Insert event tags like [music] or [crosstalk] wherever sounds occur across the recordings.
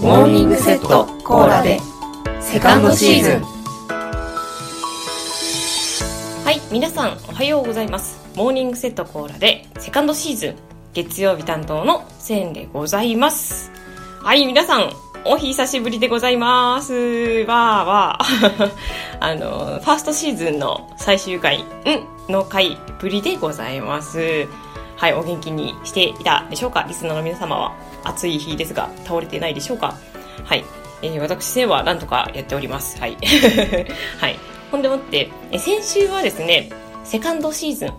モーニングセットコーラで。セカンドシーズン。はい皆さんおはようございます。モーニングセットコーラでセカンドシーズン月曜日担当のセンでございます。はい皆さんお久しぶりでございます。わーわー。[laughs] あのファーストシーズンの最終回んの回ぶりでございます。はいお元気にしていたでしょうか？リスナーの皆様は。暑い日ですが倒れてないでしょうか？はい、えー、私せはなんとかやっております。はい。[laughs] はい。ほんでもって、え先週はですねセカンドシーズン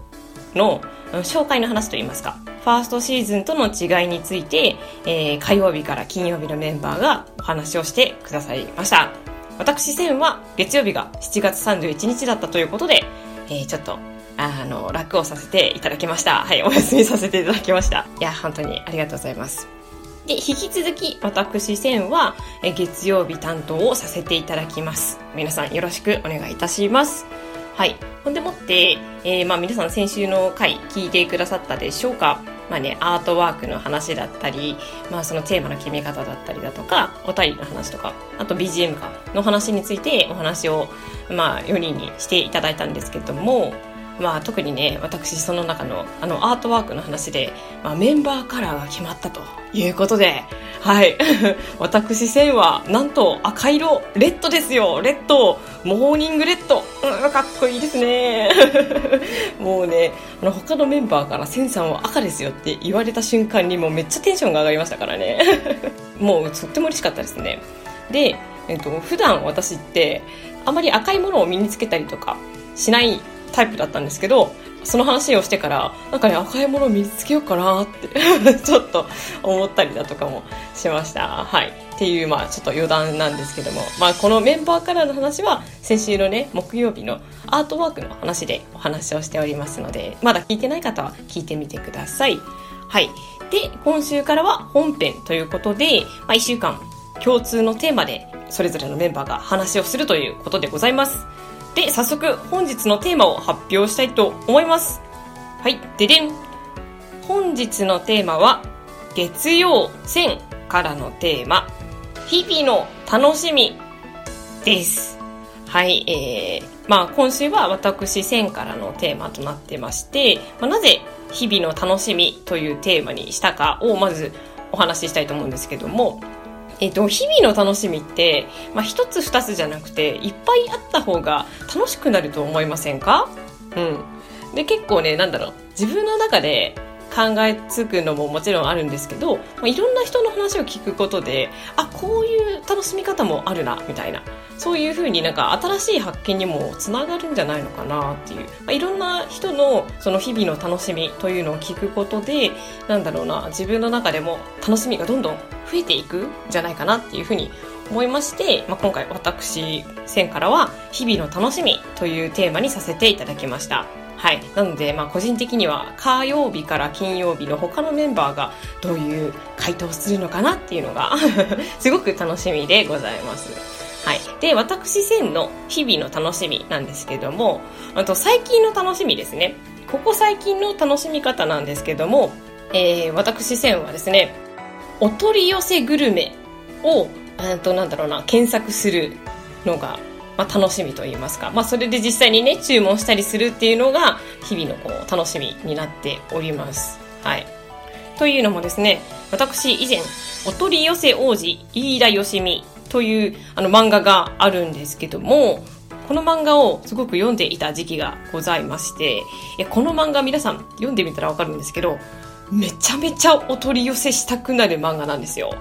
の紹介の話といいますか。ファーストシーズンとの違いについて、えー、火曜日から金曜日のメンバーがお話をしてくださいました。私センは月曜日が7月31日だったということで、えー、ちょっとあの楽をさせていただきました。はいお休みさせていただきました。いや本当にありがとうございます。で、引き続き私線は月曜日担当をさせていただきます。皆さんよろしくお願いいたします。はい。ほんでもって、えー、まあ皆さん先週の回聞いてくださったでしょうかまあね、アートワークの話だったり、まあそのテーマの決め方だったりだとか、お便りの話とか、あと BGM かの話についてお話を、まあ4人にしていただいたんですけども、まあ、特にね私その中のあのアートワークの話で、まあ、メンバーカラーが決まったということではい。[laughs] 私センはなんと赤色レッドですよ。レッドモーニングレッド。うかっこいいですね。[laughs] もうねあの他のメンバーからセンさんは赤ですよって言われた瞬間にもうめっちゃテンションが上がりましたからね。[laughs] もうとっても嬉しかったですね。で、えっと、普段私ってあまり赤いものを身につけたりとかしないタイプだったんですけど、その話をしてから、なんかね、赤いものを見つけようかなって [laughs] ちょっと思ったりだとかもしました。はい。っていう、まあ、ちょっと余談なんですけども、まあ、このメンバーからの話は、先週のね、木曜日のアートワークの話でお話をしておりますので、まだ聞いてない方は聞いてみてください。はい。で、今週からは本編ということで、まあ、1週間共通のテーマで、それぞれのメンバーが話をするということでございます。で、早速本日のテーマを発表したいと思います。はい、ででん。本日のテーマは、月曜1000からのテーマ、日々の楽しみです。はい、えー、まあ今週は私1000からのテーマとなってまして、まあ、なぜ日々の楽しみというテーマにしたかをまずお話ししたいと思うんですけども、えっ、と、日々の楽しみって、まあ、一つ二つじゃなくて、いっぱいあった方が楽しくなると思いませんか？うん。で、結構ね、なんだろう、自分の中で考えつくのももちろんあるんですけど、まあ、いろんな人の話を聞くことで、あ、こういう楽しみ方もあるな、みたいな。そういうふうになんか新しい発見にもつながるんじゃないのかなっていう、まあ、いろんな人のその日々の楽しみというのを聞くことでなんだろうな自分の中でも楽しみがどんどん増えていくんじゃないかなっていうふうに思いまして、まあ、今回私線からは日々の楽しみというテーマにさせていただきました。はい。なので、まあ、個人的には、火曜日から金曜日の他のメンバーがどういう回答をするのかなっていうのが [laughs] すごく楽しみでございます。はい。で、私線の日々の楽しみなんですけども、あと最近の楽しみですね。ここ最近の楽しみ方なんですけども、えー、私線はですね、お取り寄せグルメを、えと、なんだろうな、検索するのが、まあ、楽しみと言いますか。まあ、それで実際にね、注文したりするっていうのが、日々のこう、楽しみになっております。はい。というのもですね、私以前、お取り寄せ王子、飯田よしみというあの漫画があるんですけども、この漫画をすごく読んでいた時期がございまして、いやこの漫画皆さん読んでみたらわかるんですけど、めちゃめちゃお取り寄せしたくなる漫画なんですよ。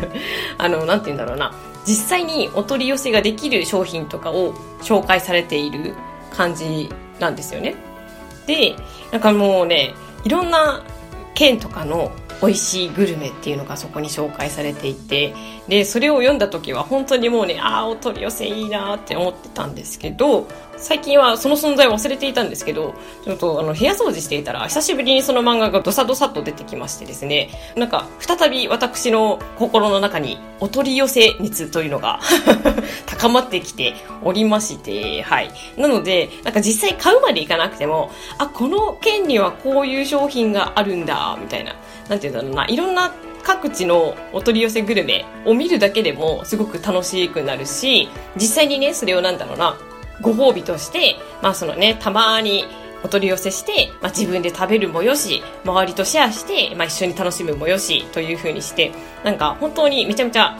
[laughs] あの、なんて言うんだろうな。実際にお取り寄せができる商品とかを紹介されている感じなんですよね。で、なんかもうね、いろんな県とかの美味しいグルメっていうのがそこに紹介されていてでそれを読んだ時は本当にもうねああお取り寄せいいなって思ってたんですけど最近はその存在を忘れていたんですけどちょっとあの部屋掃除していたら久しぶりにその漫画がドサドサと出てきましてですねなんか再び私の心の中にお取り寄せ熱というのが [laughs] 高まってきておりましてはい。なのでなんか実際買うまでいかなくてもあこの県にはこういう商品があるんだみたいななんて言うんだろうな、いろんな各地のお取り寄せグルメを見るだけでもすごく楽しくなるし、実際にね、それをなんだろうな、ご褒美として、まあそのね、たまにお取り寄せして、まあ、自分で食べるもよし、周りとシェアして、まあ、一緒に楽しむもよし、という風にして、なんか本当にめちゃめちゃ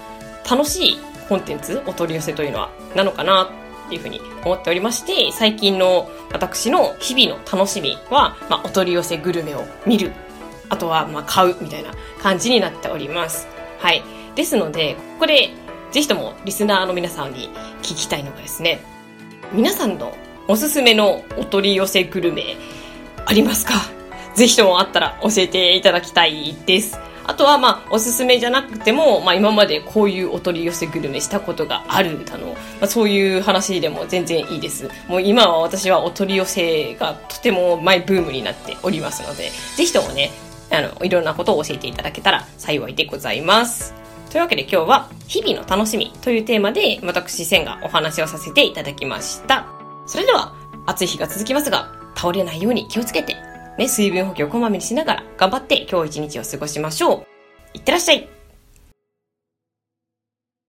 楽しいコンテンツ、お取り寄せというのは、なのかなっていうふうに思っておりまして、最近の私の日々の楽しみは、まあ、お取り寄せグルメを見る。あとは、まあ、買うみたいな感じになっております。はい。ですので、ここで、ぜひともリスナーの皆さんに聞きたいのがですね、皆さんのおすすめのお取り寄せグルメありますか？ぜひともあったら教えていただきたいです。あとは、まあ、おすすめじゃなくても、まあ、今までこういうお取り寄せグルメしたことがあるだの、まあ、そういう話でも全然いいです。もう今は私はお取り寄せがとてもマイブームになっておりますので、ぜひともね、あの、いろんなことを教えていただけたら幸いでございます。というわけで今日は、日々の楽しみというテーマで、私、千がお話をさせていただきました。それでは、暑い日が続きますが、倒れないように気をつけて、ね、水分補給をこまめにしながら頑張って今日一日を過ごしましょう。いってらっしゃい